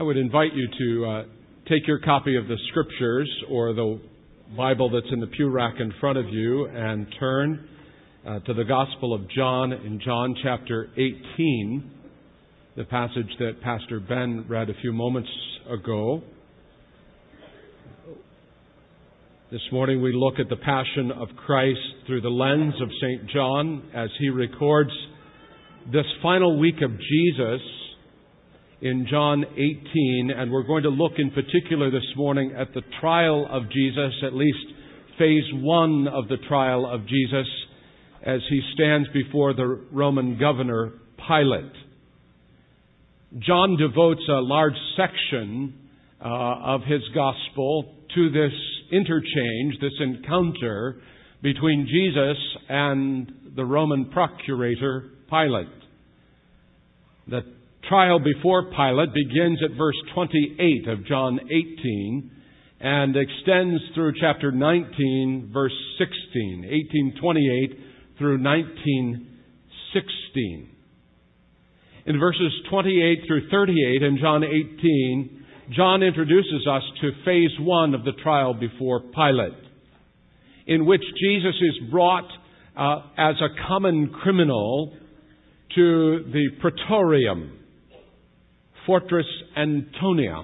I would invite you to uh, take your copy of the Scriptures or the Bible that's in the pew rack in front of you and turn uh, to the Gospel of John in John chapter 18, the passage that Pastor Ben read a few moments ago. This morning we look at the Passion of Christ through the lens of St. John as he records this final week of Jesus in John 18, and we're going to look in particular this morning at the trial of Jesus, at least phase one of the trial of Jesus, as he stands before the Roman governor Pilate. John devotes a large section uh, of his gospel to this interchange, this encounter between Jesus and the Roman procurator Pilate. The trial before Pilate begins at verse 28 of John 18 and extends through chapter 19, verse 16, 1828 through 1916. In verses 28 through 38 in John 18, John introduces us to phase one of the trial before Pilate, in which Jesus is brought uh, as a common criminal to the praetorium, Fortress Antonia.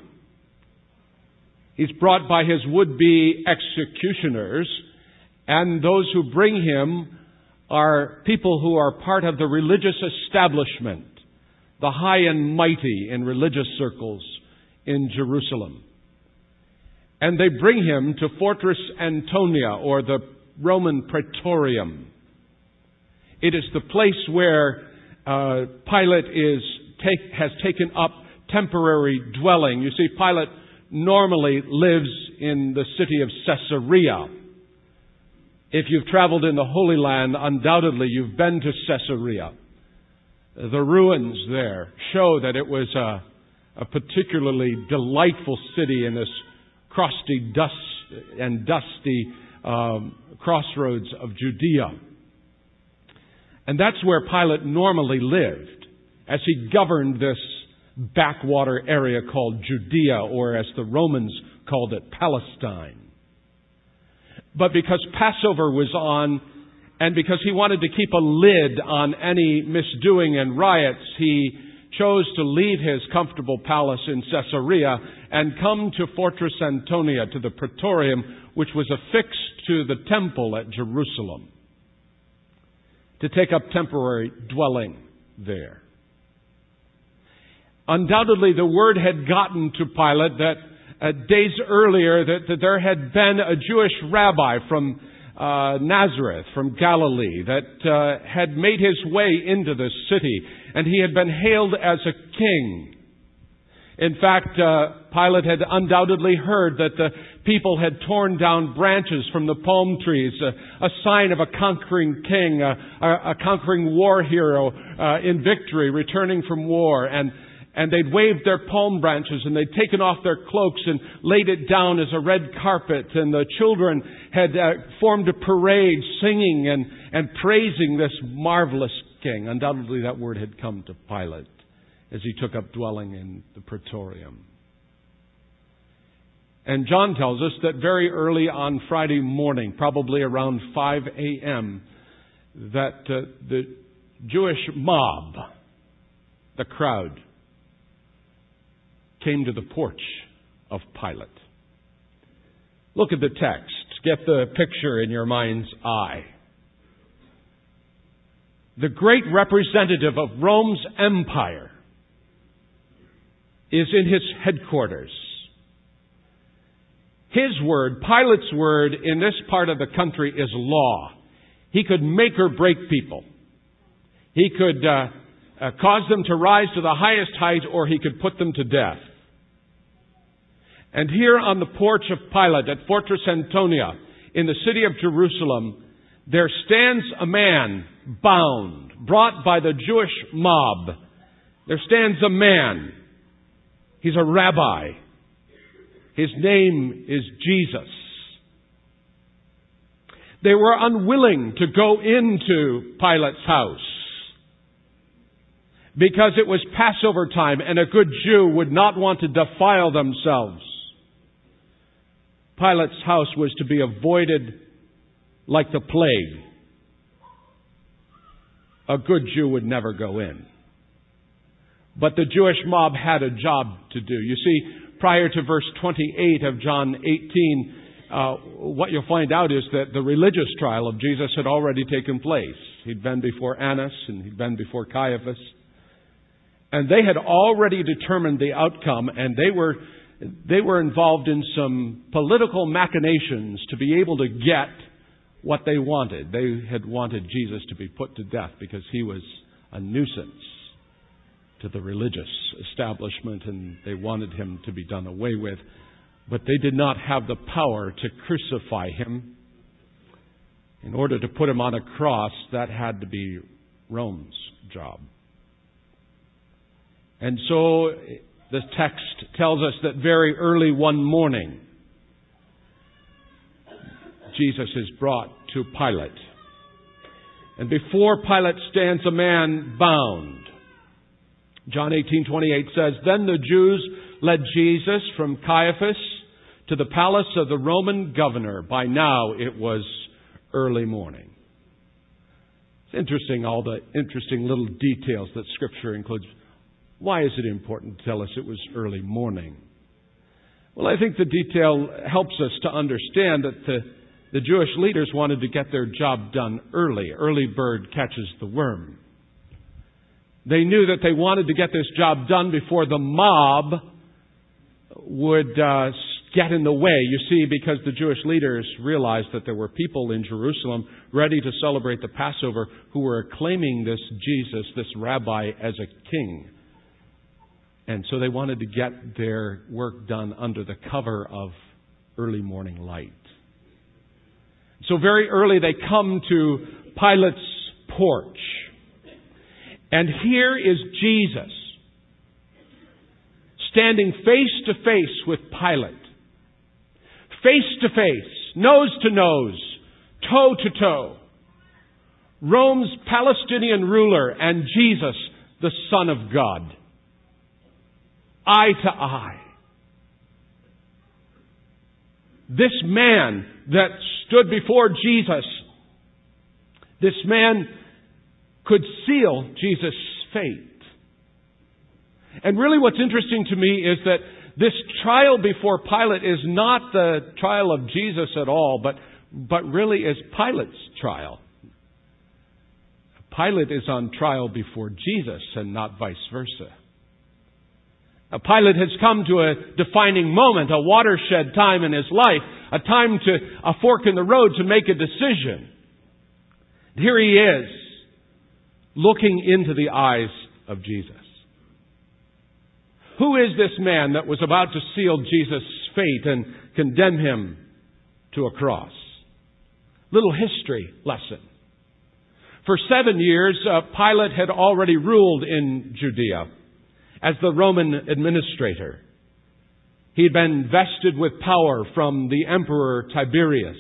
He's brought by his would-be executioners, and those who bring him are people who are part of the religious establishment, the high and mighty in religious circles in Jerusalem. And they bring him to Fortress Antonia, or the Roman Praetorium. It is the place where uh, Pilate is take, has taken up temporary dwelling. You see, Pilate normally lives in the city of Caesarea. If you've traveled in the Holy Land, undoubtedly you've been to Caesarea. The ruins there show that it was a, a particularly delightful city in this crusty dust and dusty um, crossroads of Judea. And that's where Pilate normally lived as he governed this backwater area called Judea, or as the Romans called it, Palestine. But because Passover was on, and because he wanted to keep a lid on any misdoing and riots, he chose to leave his comfortable palace in Caesarea and come to Fortress Antonia, to the Praetorium, which was affixed to the temple at Jerusalem to take up temporary dwelling there. Undoubtedly, the word had gotten to Pilate that uh, days earlier that, that, there had been a Jewish rabbi from uh, Nazareth, from Galilee, that uh, had made his way into the city, and he had been hailed as a king. In fact, uh, Pilate had undoubtedly heard that the people had torn down branches from the palm trees, a, a sign of a conquering king, a, a, a conquering war hero uh, in victory, returning from war. And, and they'd waved their palm branches and they'd taken off their cloaks and laid it down as a red carpet. And the children had uh, formed a parade singing and, and praising this marvelous king. Undoubtedly, that word had come to Pilate as he took up dwelling in the praetorium. And John tells us that very early on Friday morning, probably around 5 a.m., that uh, the Jewish mob, the crowd, came to the porch of Pilate. Look at the text. Get the picture in your mind's eye. The great representative of Rome's empire is in his headquarters. His word, Pilate's word in this part of the country is law. He could make or break people. He could uh, uh, cause them to rise to the highest height or he could put them to death. And here on the porch of Pilate at Fortress Antonia in the city of Jerusalem, there stands a man bound, brought by the Jewish mob. There stands a man He's a rabbi. His name is Jesus. They were unwilling to go into Pilate's house. Because it was Passover time and a good Jew would not want to defile themselves. Pilate's house was to be avoided like the plague. A good Jew would never go in. But the Jewish mob had a job to do. You see, prior to verse 28 of John 18, uh, what you'll find out is that the religious trial of Jesus had already taken place. He'd been before Annas and he'd been before Caiaphas. And they had already determined the outcome and they were, they were involved in some political machinations to be able to get what they wanted. They had wanted Jesus to be put to death because he was a nuisance to the religious establishment and they wanted him to be done away with. But they did not have the power to crucify him. In order to put him on a cross, that had to be Rome's job. And so the text tells us that very early one morning, Jesus is brought to Pilate. And before Pilate stands a man bound. John 18:28 says, "Then the Jews led Jesus from Caiaphas to the palace of the Roman governor. By now it was early morning." It's interesting all the interesting little details that scripture includes. Why is it important to tell us it was early morning? Well, I think the detail helps us to understand that the the Jewish leaders wanted to get their job done early. Early bird catches the worm. They knew that they wanted to get this job done before the mob would uh, get in the way. You see, because the Jewish leaders realized that there were people in Jerusalem ready to celebrate the Passover who were acclaiming this Jesus, this rabbi, as a king. And so they wanted to get their work done under the cover of early morning light. So very early they come to Pilate's porch. And here is Jesus standing face to face with Pilate. Face to face, nose to nose, toe to toe. Rome's Palestinian ruler and Jesus, the Son of God. Eye to eye. This man that stood before Jesus, this man could seal Jesus' fate. And really what's interesting to me is that this trial before Pilate is not the trial of Jesus at all, but, but really is Pilate's trial. Pilate is on trial before Jesus and not vice versa. Pilate has come to a defining moment, a watershed time in his life, a time to, a fork in the road to make a decision. Here he is, looking into the eyes of Jesus. Who is this man that was about to seal Jesus' fate and condemn him to a cross? Little history lesson. For seven years, uh, Pilate had already ruled in Judea as the Roman administrator. He had been vested with power from the Emperor Tiberius.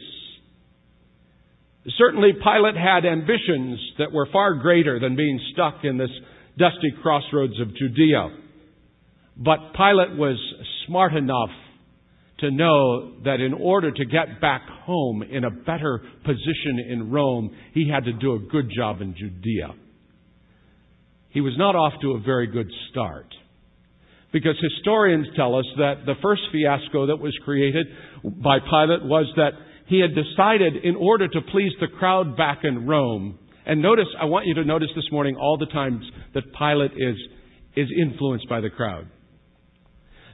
Certainly, Pilate had ambitions that were far greater than being stuck in this dusty crossroads of Judea. But Pilate was smart enough to know that in order to get back home in a better position in Rome, he had to do a good job in Judea. He was not off to a very good start. Because historians tell us that the first fiasco that was created by Pilate was that he had decided in order to please the crowd back in Rome, and notice, I want you to notice this morning all the times that Pilate is, is influenced by the crowd.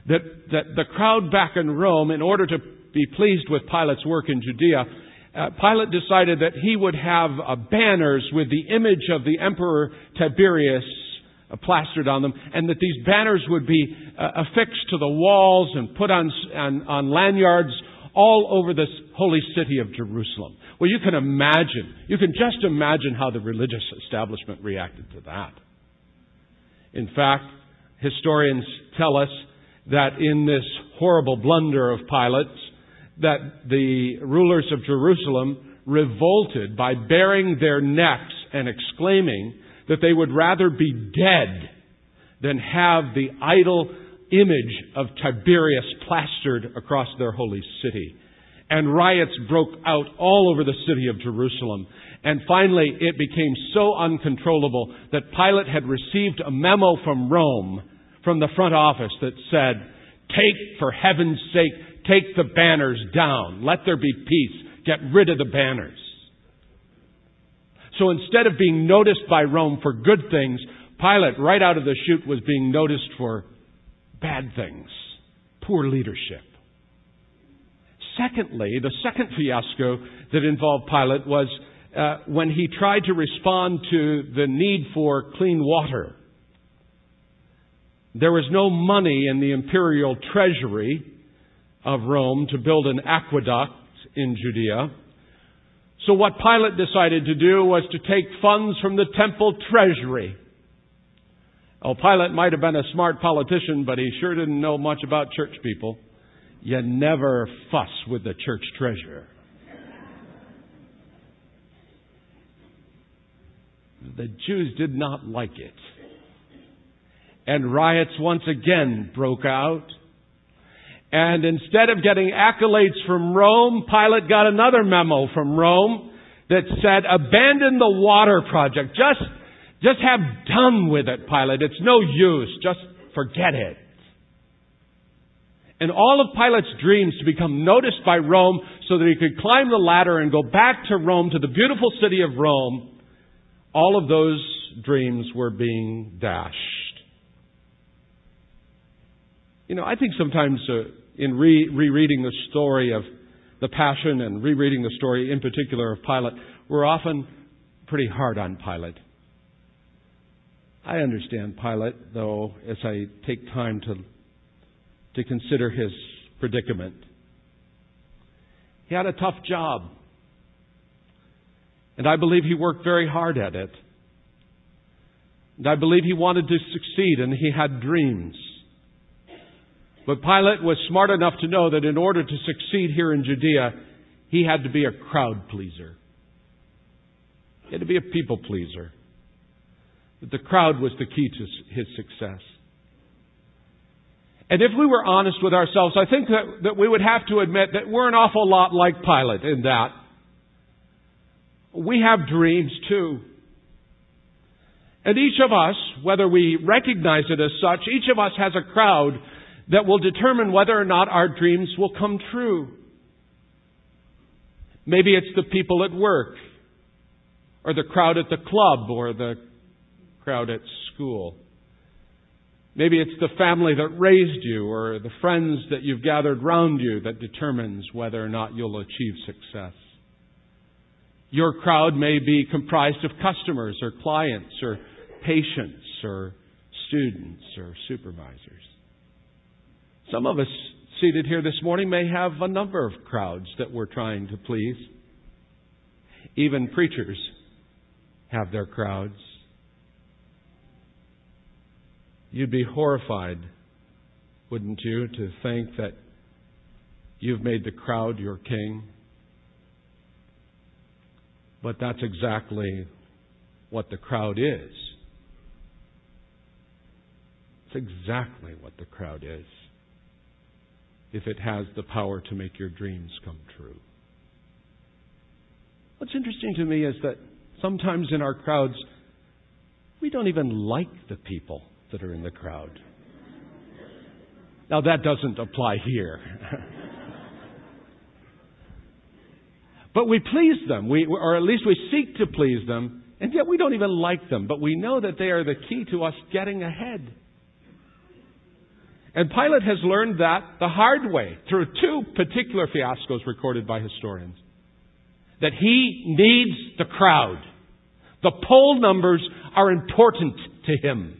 That, that the crowd back in Rome, in order to be pleased with Pilate's work in Judea, uh, Pilate decided that he would have uh, banners with the image of the Emperor Tiberius uh, plastered on them, and that these banners would be uh, affixed to the walls and put on, on, on lanyards all over this holy city of Jerusalem. Well, you can imagine, you can just imagine how the religious establishment reacted to that. In fact, historians tell us that in this horrible blunder of Pilate's, that the rulers of Jerusalem revolted by baring their necks and exclaiming that they would rather be dead than have the idol image of Tiberius plastered across their holy city. And riots broke out all over the city of Jerusalem. And finally, it became so uncontrollable that Pilate had received a memo from Rome, from the front office, that said, Take, for heaven's sake, take the banners down. Let there be peace. Get rid of the banners. So instead of being noticed by Rome for good things, Pilate, right out of the chute, was being noticed for bad things, poor leadership. Secondly, the second fiasco that involved Pilate was uh, when he tried to respond to the need for clean water. There was no money in the imperial treasury of Rome to build an aqueduct in Judea. So what Pilate decided to do was to take funds from the temple treasury. Oh, Pilate might have been a smart politician, but he sure didn't know much about church people. You never fuss with the church treasurer. The Jews did not like it. And riots once again broke out. And instead of getting accolades from Rome, Pilate got another memo from Rome that said, abandon the water project. Just, just have done with it, Pilate. It's no use. Just forget it. And all of Pilate's dreams to become noticed by Rome so that he could climb the ladder and go back to Rome, to the beautiful city of Rome, all of those dreams were being dashed. You know, I think sometimes uh, in re- rereading the story of the Passion and rereading the story in particular of Pilate, we're often pretty hard on Pilate. I understand Pilate, though, as I take time to, to consider his predicament. He had a tough job. And I believe he worked very hard at it. And I believe he wanted to succeed and he had dreams. But Pilate was smart enough to know that in order to succeed here in Judea, he had to be a crowd pleaser. He had to be a people pleaser. That the crowd was the key to his success. And if we were honest with ourselves, I think that, that we would have to admit that we're an awful lot like Pilate in that. We have dreams too. And each of us, whether we recognize it as such, each of us has a crowd that will determine whether or not our dreams will come true. Maybe it's the people at work, or the crowd at the club, or the crowd at school. Maybe it's the family that raised you, or the friends that you've gathered round you that determines whether or not you'll achieve success. Your crowd may be comprised of customers, or clients, or patients, or students, or supervisors. Some of us seated here this morning may have a number of crowds that we're trying to please. Even preachers have their crowds. You'd be horrified, wouldn't you, to think that you've made the crowd your king? But that's exactly what the crowd is. It's exactly what the crowd is if it has the power to make your dreams come true. What's interesting to me is that sometimes in our crowds, we don't even like the people that are in the crowd. Now, that doesn't apply here. but we please them, we, or at least we seek to please them, and yet we don't even like them, but we know that they are the key to us getting ahead. And Pilate has learned that the hard way through two particular fiascos recorded by historians. That he needs the crowd. The poll numbers are important to him.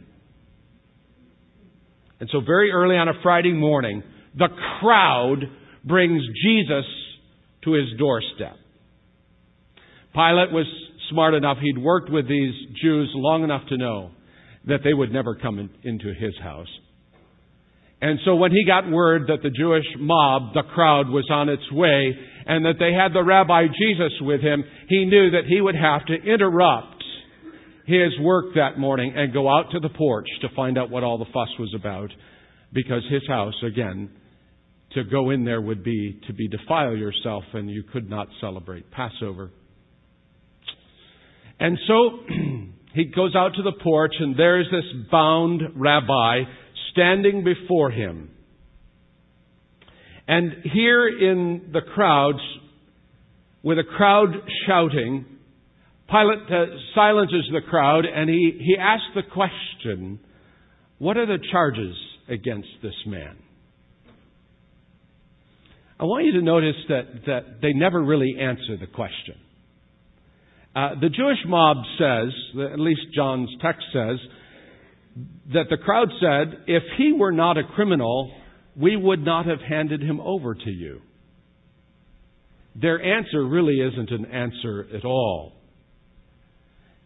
And so very early on a Friday morning, the crowd brings Jesus to his doorstep. Pilate was smart enough, he'd worked with these Jews long enough to know that they would never come in, into his house. And so when he got word that the Jewish mob, the crowd, was on its way and that they had the Rabbi Jesus with him, he knew that he would have to interrupt his work that morning and go out to the porch to find out what all the fuss was about because his house, again, to go in there would be to be defile yourself and you could not celebrate Passover. And so he goes out to the porch and there's this bound rabbi standing before him. And here in the crowds, with a crowd shouting, Pilate uh, silences the crowd and he, he asks the question, What are the charges against this man? I want you to notice that, that they never really answer the question. Uh, the Jewish mob says, at least John's text says, that the crowd said, if he were not a criminal, we would not have handed him over to you. Their answer really isn't an answer at all.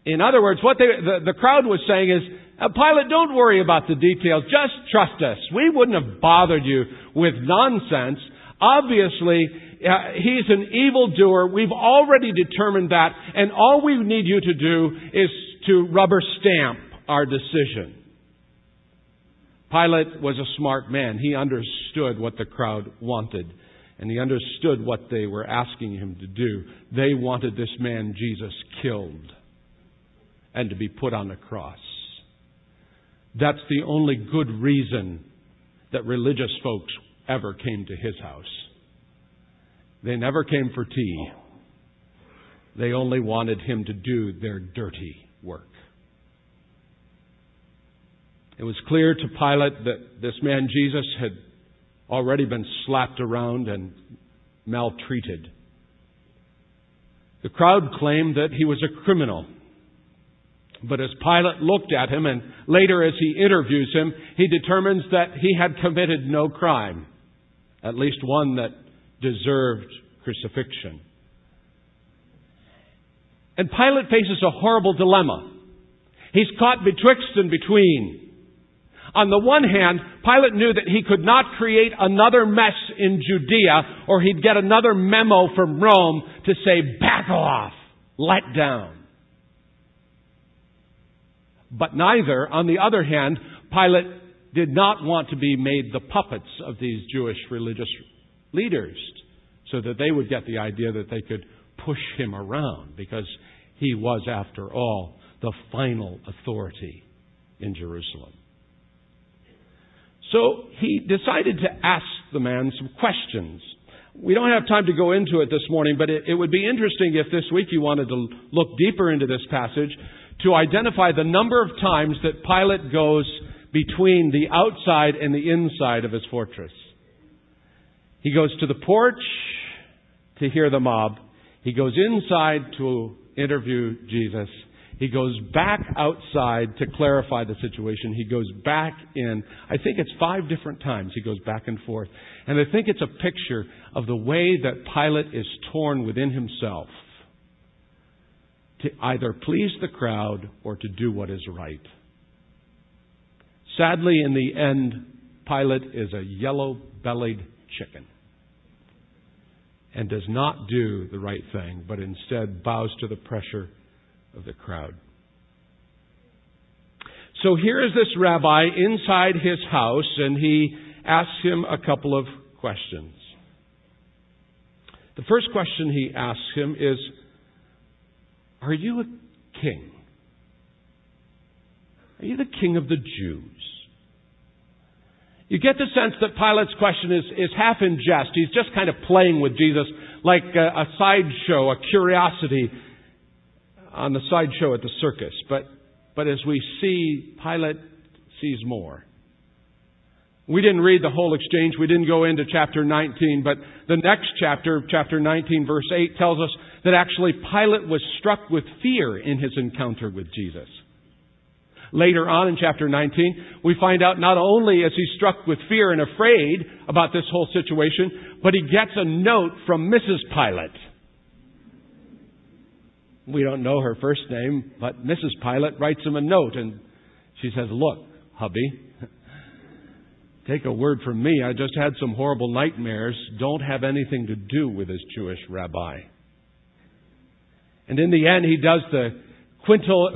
In other words, what they, the, the crowd was saying is, uh, Pilate, don't worry about the details. Just trust us. We wouldn't have bothered you with nonsense. Obviously, uh, he's an evildoer. We've already determined that, and all we need you to do is to rubber stamp our decision. Pilate was a smart man. He understood what the crowd wanted, and he understood what they were asking him to do. They wanted this man, Jesus, killed and to be put on the cross. That's the only good reason that religious folks ever came to his house. They never came for tea. They only wanted him to do their dirty work. It was clear to Pilate that this man Jesus had already been slapped around and maltreated. The crowd claimed that he was a criminal but as Pilate looked at him, and later as he interviews him, he determines that he had committed no crime, at least one that deserved crucifixion. And Pilate faces a horrible dilemma. He's caught betwixt and between. On the one hand, Pilate knew that he could not create another mess in Judea or he'd get another memo from Rome to say, back off, let down. But neither, on the other hand, Pilate did not want to be made the puppets of these Jewish religious leaders so that they would get the idea that they could push him around because he was, after all, the final authority in Jerusalem. So he decided to ask the man some questions. We don't have time to go into it this morning, but it, it would be interesting if this week you wanted to look deeper into this passage to identify the number of times that Pilate goes between the outside and the inside of his fortress. He goes to the porch to hear the mob. He goes inside to interview Jesus. He goes back outside to clarify the situation. He goes back in. I think it's five different times he goes back and forth. And I think it's a picture of the way that Pilate is torn within himself to either please the crowd or to do what is right. Sadly, in the end, Pilate is a yellow bellied chicken and does not do the right thing, but instead bows to the pressure of the crowd. So here is this rabbi inside his house, and he asks him a couple of questions. The first question he asks him is are you a king? Are you the king of the Jews? You get the sense that Pilate's question is, is half in jest. He's just kind of playing with Jesus like a, a sideshow, a curiosity on the sideshow at the circus. But, but as we see, Pilate sees more. We didn't read the whole exchange. We didn't go into chapter 19, but the next chapter, chapter 19, verse 8, tells us that actually Pilate was struck with fear in his encounter with Jesus. Later on in chapter 19, we find out not only is he struck with fear and afraid about this whole situation, but he gets a note from Mrs. Pilate. We don't know her first name, but Mrs. Pilate writes him a note and she says, Look, hubby, Take a word from me. I just had some horrible nightmares. Don't have anything to do with this Jewish rabbi. And in the end, he does the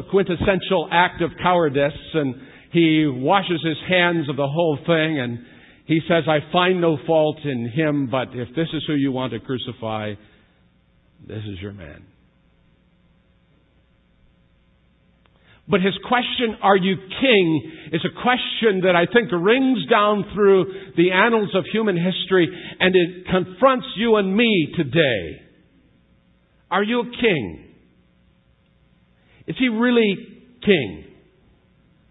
quintessential act of cowardice and he washes his hands of the whole thing and he says, I find no fault in him, but if this is who you want to crucify, this is your man. But his question, Are you king? is a question that I think rings down through the annals of human history and it confronts you and me today. Are you a king? Is he really king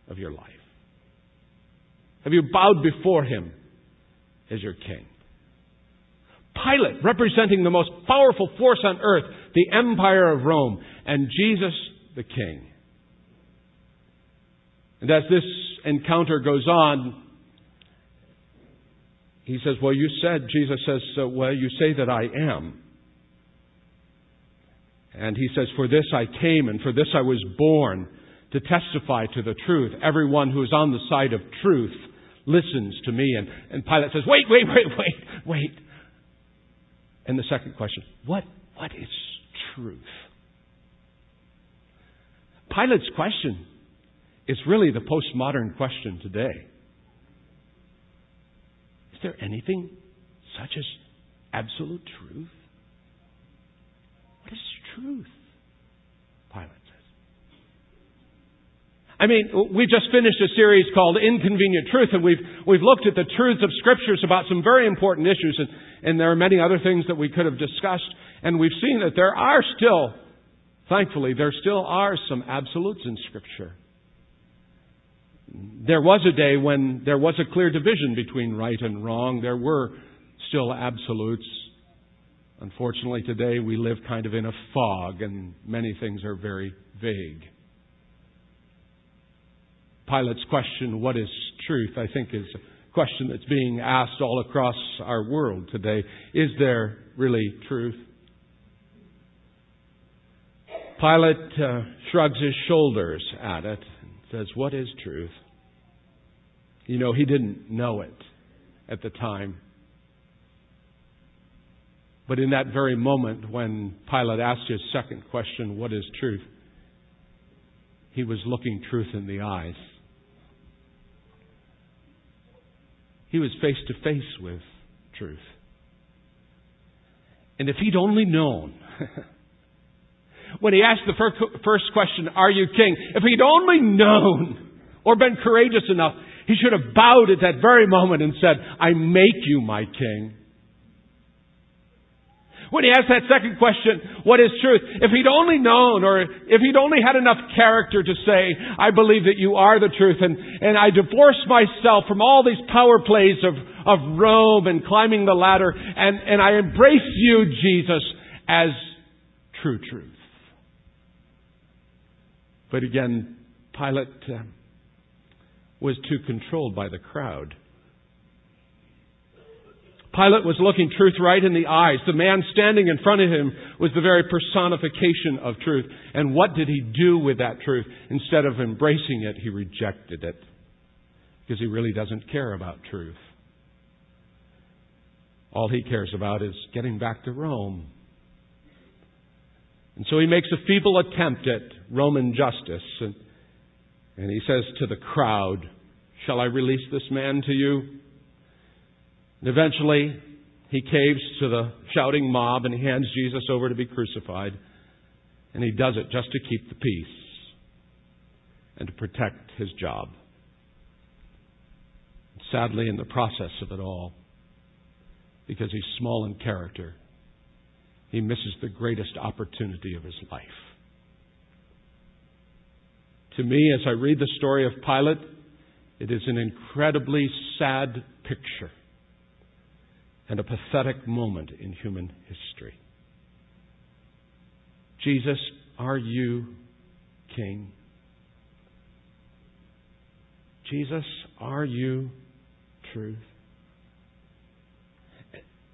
of your life? Have you bowed before him as your king? Pilate, representing the most powerful force on earth, the empire of Rome, and Jesus the king. And as this encounter goes on, he says, Well, you said, Jesus says, Well, you say that I am. And he says, For this I came, and for this I was born, to testify to the truth. Everyone who is on the side of truth listens to me. And, and Pilate says, Wait, wait, wait, wait, wait. And the second question, What, what is truth? Pilate's question is really the postmodern question today. Is there anything such as absolute truth? What is truth? Pilate says. I mean, we just finished a series called Inconvenient Truth, and we've, we've looked at the truths of Scriptures about some very important issues, and, and there are many other things that we could have discussed, and we've seen that there are still, thankfully, there still are some absolutes in Scripture. There was a day when there was a clear division between right and wrong. There were still absolutes. Unfortunately, today we live kind of in a fog and many things are very vague. Pilate's question, what is truth, I think is a question that's being asked all across our world today. Is there really truth? Pilate uh, shrugs his shoulders at it says, What is truth? You know, he didn't know it at the time. But in that very moment when Pilate asked his second question, What is truth? he was looking truth in the eyes. He was face to face with truth. And if he'd only known, when he asked the first question, Are you king? If he'd only known or been courageous enough, he should have bowed at that very moment and said, I make you my king. When he asked that second question, what is truth? If he'd only known or if he'd only had enough character to say, I believe that you are the truth and, and I divorce myself from all these power plays of, of Rome and climbing the ladder and, and I embrace you, Jesus, as true truth. But again, Pilate uh, was too controlled by the crowd. Pilate was looking truth right in the eyes. The man standing in front of him was the very personification of truth. And what did he do with that truth? Instead of embracing it, he rejected it. Because he really doesn't care about truth. All he cares about is getting back to Rome. And so he makes a feeble attempt at Roman justice. And and he says to the crowd, Shall I release this man to you? And eventually, he caves to the shouting mob and he hands Jesus over to be crucified. And he does it just to keep the peace and to protect his job. Sadly, in the process of it all, because he's small in character, he misses the greatest opportunity of his life. To me, as I read the story of Pilate, it is an incredibly sad picture and a pathetic moment in human history. Jesus, are you King? Jesus, are you truth?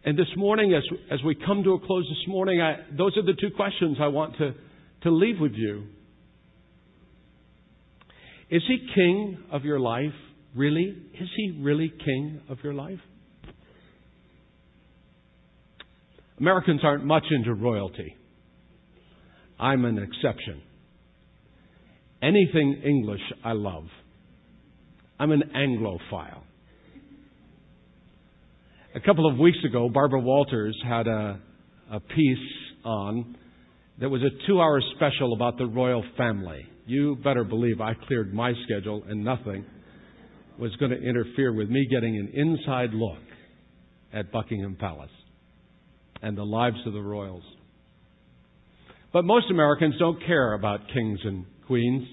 And this morning, as, as we come to a close this morning, I, those are the two questions I want to, to leave with you. Is he king of your life? Really? Is he really king of your life? Americans aren't much into royalty. I'm an exception. Anything English, I love. I'm an Anglophile. A couple of weeks ago, Barbara Walters had a, a piece on that was a two hour special about the royal family. You better believe I cleared my schedule and nothing was going to interfere with me getting an inside look at Buckingham Palace and the lives of the royals. But most Americans don't care about kings and queens.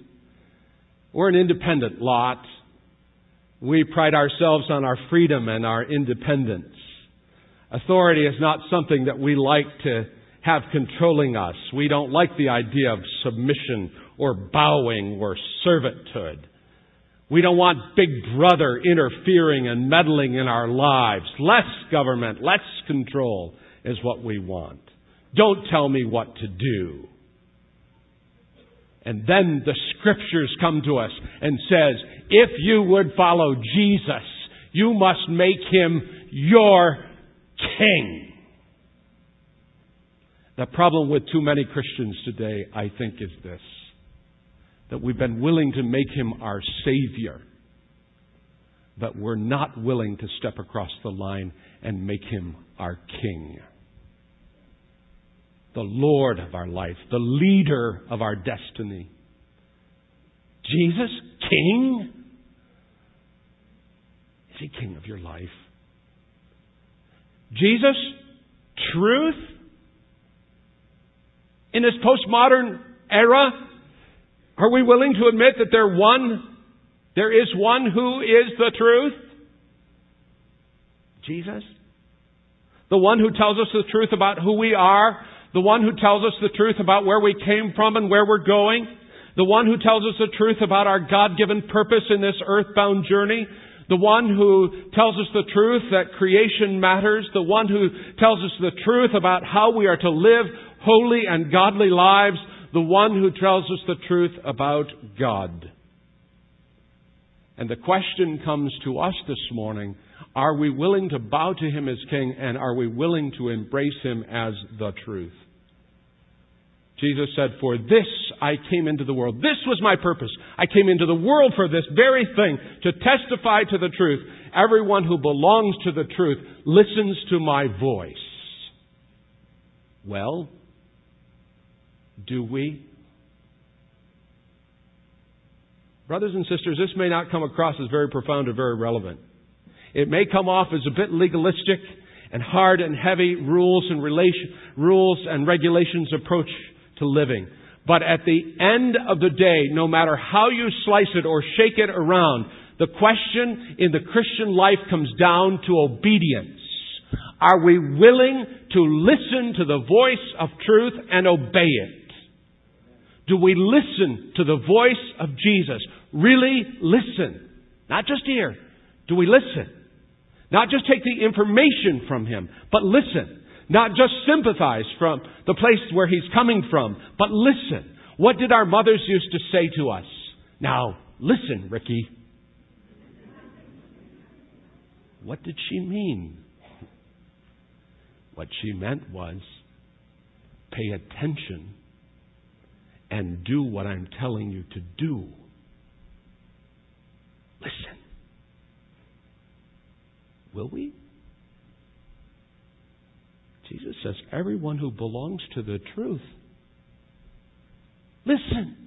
We're an independent lot. We pride ourselves on our freedom and our independence. Authority is not something that we like to have controlling us. We don't like the idea of submission or bowing or servitude. We don't want Big Brother interfering and meddling in our lives. Less government, less control is what we want. Don't tell me what to do. And then the scriptures come to us and says, if you would follow Jesus, you must make him your king. The problem with too many Christians today, I think, is this that we've been willing to make him our Savior, but we're not willing to step across the line and make him our King the Lord of our life, the leader of our destiny. Jesus, King? Is He King of your life? Jesus, truth? In this postmodern era, are we willing to admit that there one, there is one who is the truth? Jesus? The one who tells us the truth about who we are, the one who tells us the truth about where we came from and where we're going, the one who tells us the truth about our God-given purpose in this earthbound journey, the one who tells us the truth that creation matters, the one who tells us the truth about how we are to live holy and godly lives, the one who tells us the truth about God. And the question comes to us this morning, are we willing to bow to Him as King and are we willing to embrace Him as the truth? Jesus said, For this I came into the world. This was my purpose. I came into the world for this very thing, to testify to the truth. Everyone who belongs to the truth listens to my voice. Well, do we? Brothers and sisters, this may not come across as very profound or very relevant. It may come off as a bit legalistic and hard and heavy rules and relation, rules and regulations approach to living. But at the end of the day, no matter how you slice it or shake it around, the question in the Christian life comes down to obedience. Are we willing to listen to the voice of truth and obey it? Do we listen to the voice of Jesus? Really listen. Not just hear. Do we listen? Not just take the information from Him, but listen. Not just sympathize from the place where he's coming from, but listen. What did our mothers used to say to us? Now, listen, Ricky. What did she mean? What she meant was pay attention and do what I'm telling you to do. Listen. Will we? Jesus says, everyone who belongs to the truth, listen,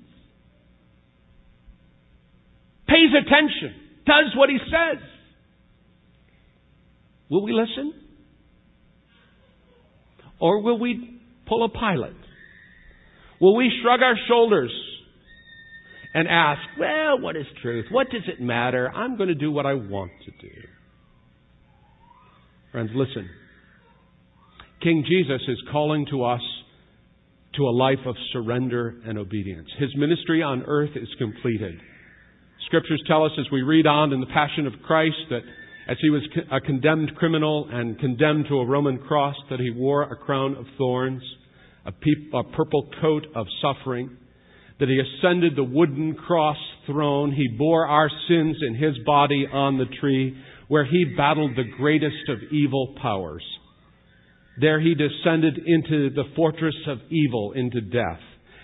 pays attention, does what he says. Will we listen? Or will we pull a Pilate? Will we shrug our shoulders and ask, well, what is truth? What does it matter? I'm going to do what I want to do. Friends, listen. King Jesus is calling to us to a life of surrender and obedience. His ministry on earth is completed. Scriptures tell us as we read on in the Passion of Christ that as he was a condemned criminal and condemned to a Roman cross, that he wore a crown of thorns, a, pe- a purple coat of suffering, that he ascended the wooden cross throne. He bore our sins in his body on the tree, where he battled the greatest of evil powers. There he descended into the fortress of evil, into death.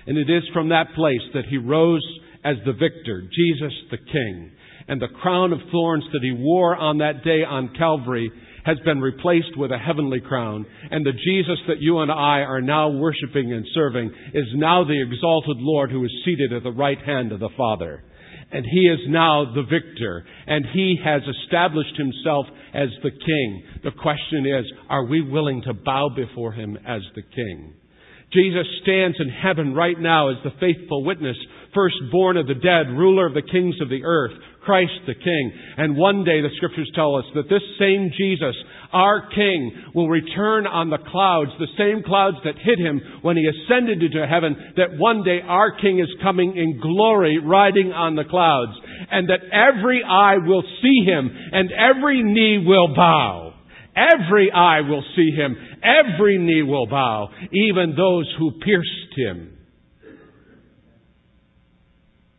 And it is from that place that he rose as the victor, Jesus the King. And the crown of thorns that he wore on that day on Calvary has been replaced with a heavenly crown. And the Jesus that you and I are now worshiping and serving is now the exalted Lord who is seated at the right hand of the Father. And he is now the victor. And he has established himself as the king. The question is, are we willing to bow before him as the king? Jesus stands in heaven right now as the faithful witness, firstborn of the dead, ruler of the kings of the earth, Christ the King. And one day the scriptures tell us that this same Jesus, our King, will return on the clouds, the same clouds that hid him when he ascended into heaven, that one day our King is coming in glory riding on the clouds, and that every eye will see him and every knee will bow. Every eye will see him. Every knee will bow, even those who pierced him.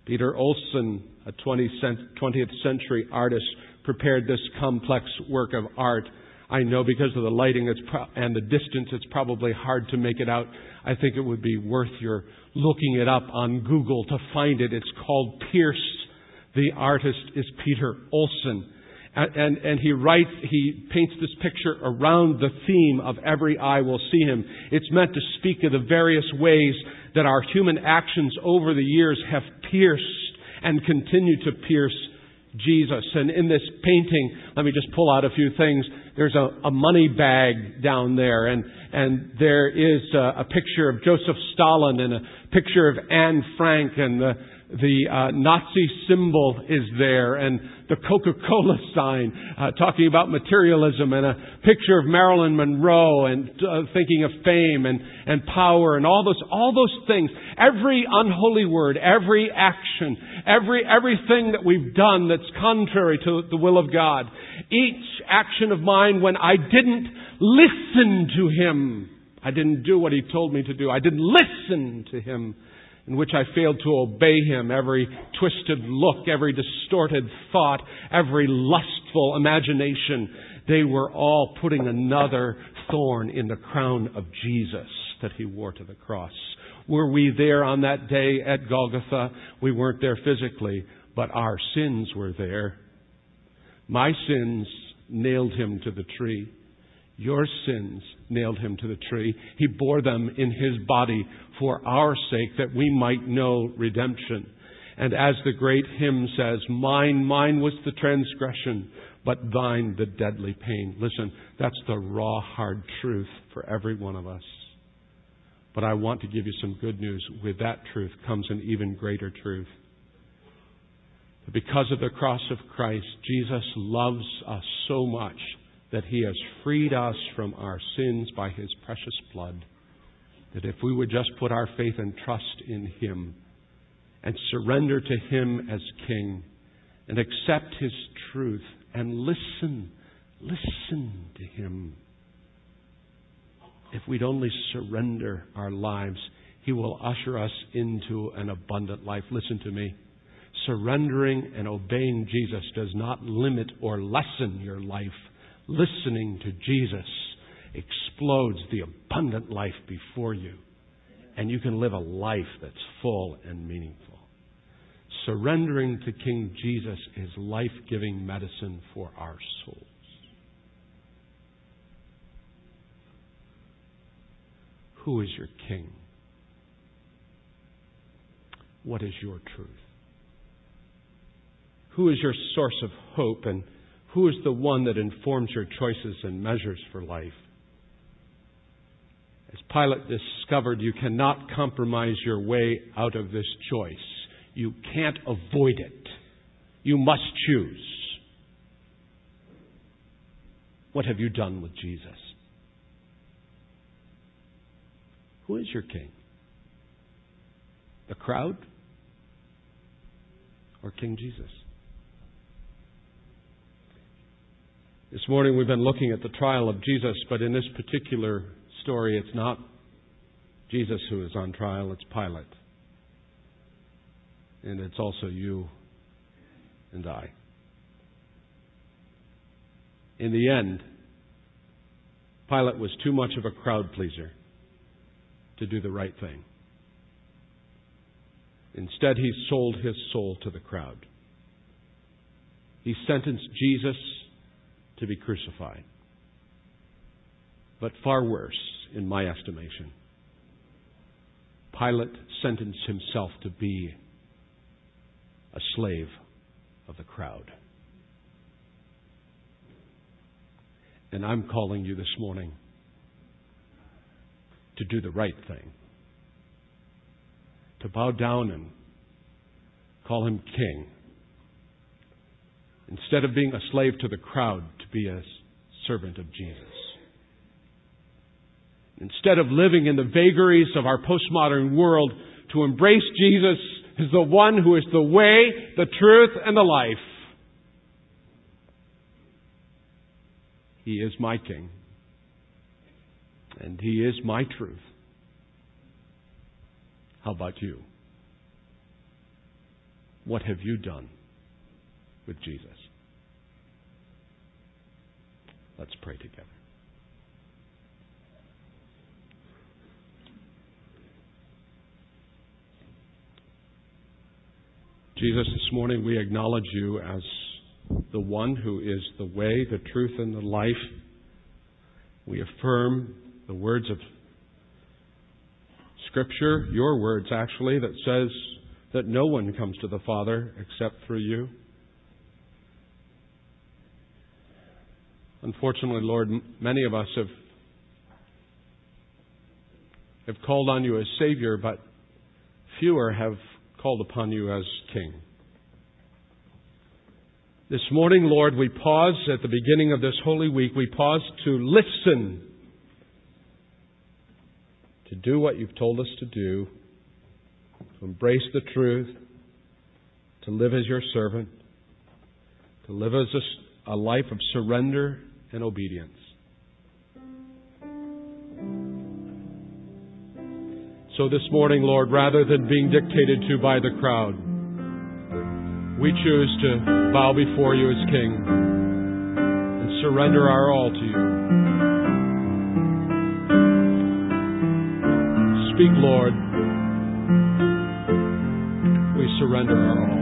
Peter Olson, a 20th century artist, prepared this complex work of art. I know because of the lighting and the distance, it's probably hard to make it out. I think it would be worth your looking it up on Google to find it. It's called Pierce. The artist is Peter Olson. And, and, he writes, he paints this picture around the theme of every eye will see him. It's meant to speak of the various ways that our human actions over the years have pierced and continue to pierce Jesus. And in this painting, let me just pull out a few things. There's a, a money bag down there, and, and there is a, a, picture of Joseph Stalin and a picture of Anne Frank, and the, the uh, Nazi symbol is there, and the Coca-Cola sign, uh, talking about materialism, and a picture of Marilyn Monroe, and uh, thinking of fame and, and power, and all those all those things. Every unholy word, every action, every everything that we've done that's contrary to the will of God. Each action of mine when I didn't listen to Him. I didn't do what He told me to do. I didn't listen to Him in which I failed to obey him, every twisted look, every distorted thought, every lustful imagination, they were all putting another thorn in the crown of Jesus that he wore to the cross. Were we there on that day at Golgotha? We weren't there physically, but our sins were there. My sins nailed him to the tree. Your sins nailed him to the tree. He bore them in his body for our sake that we might know redemption. And as the great hymn says, mine, mine was the transgression, but thine the deadly pain. Listen, that's the raw, hard truth for every one of us. But I want to give you some good news. With that truth comes an even greater truth. Because of the cross of Christ, Jesus loves us so much that He has freed us from our sins by His precious blood. That if we would just put our faith and trust in Him and surrender to Him as King and accept His truth and listen, listen to Him. If we'd only surrender our lives, He will usher us into an abundant life. Listen to me. Surrendering and obeying Jesus does not limit or lessen your life listening to Jesus explodes the abundant life before you. And you can live a life that's full and meaningful. Surrendering to King Jesus is life giving medicine for our souls. Who is your King? What is your truth? Who is your source of hope and who is the one that informs your choices and measures for life? As Pilate discovered, you cannot compromise your way out of this choice. You can't avoid it. You must choose. What have you done with Jesus? Who is your king? The crowd or King Jesus? This morning we've been looking at the trial of Jesus, but in this particular story, it's not Jesus who is on trial, it's Pilate. And it's also you and I. In the end, Pilate was too much of a crowd pleaser to do the right thing. Instead, he sold his soul to the crowd. He sentenced Jesus to be crucified. But far worse, in my estimation, Pilate sentenced himself to be a slave of the crowd. And I'm calling you this morning to do the right thing, to bow down and call him king. Instead of being a slave to the crowd, to be a servant of Jesus. Instead of living in the vagaries of our postmodern world, to embrace Jesus as the one who is the way, the truth, and the life. He is my King. And He is my truth. How about you? What have you done with Jesus? Let's pray together. Jesus, this morning we acknowledge you as the one who is the way, the truth, and the life. We affirm the words of Scripture, your words actually, that says that no one comes to the Father except through you. Unfortunately, Lord, many of us have have called on you as Savior, but fewer have called upon you as King. This morning, Lord, we pause at the beginning of this Holy Week. We pause to listen, to do what you've told us to do, to embrace the truth, to live as your servant, to live as a, a life of surrender and obedience. So this morning, Lord, rather than being dictated to by the crowd, we choose to bow before you as King and surrender our all to you. Speak, Lord. We surrender our all.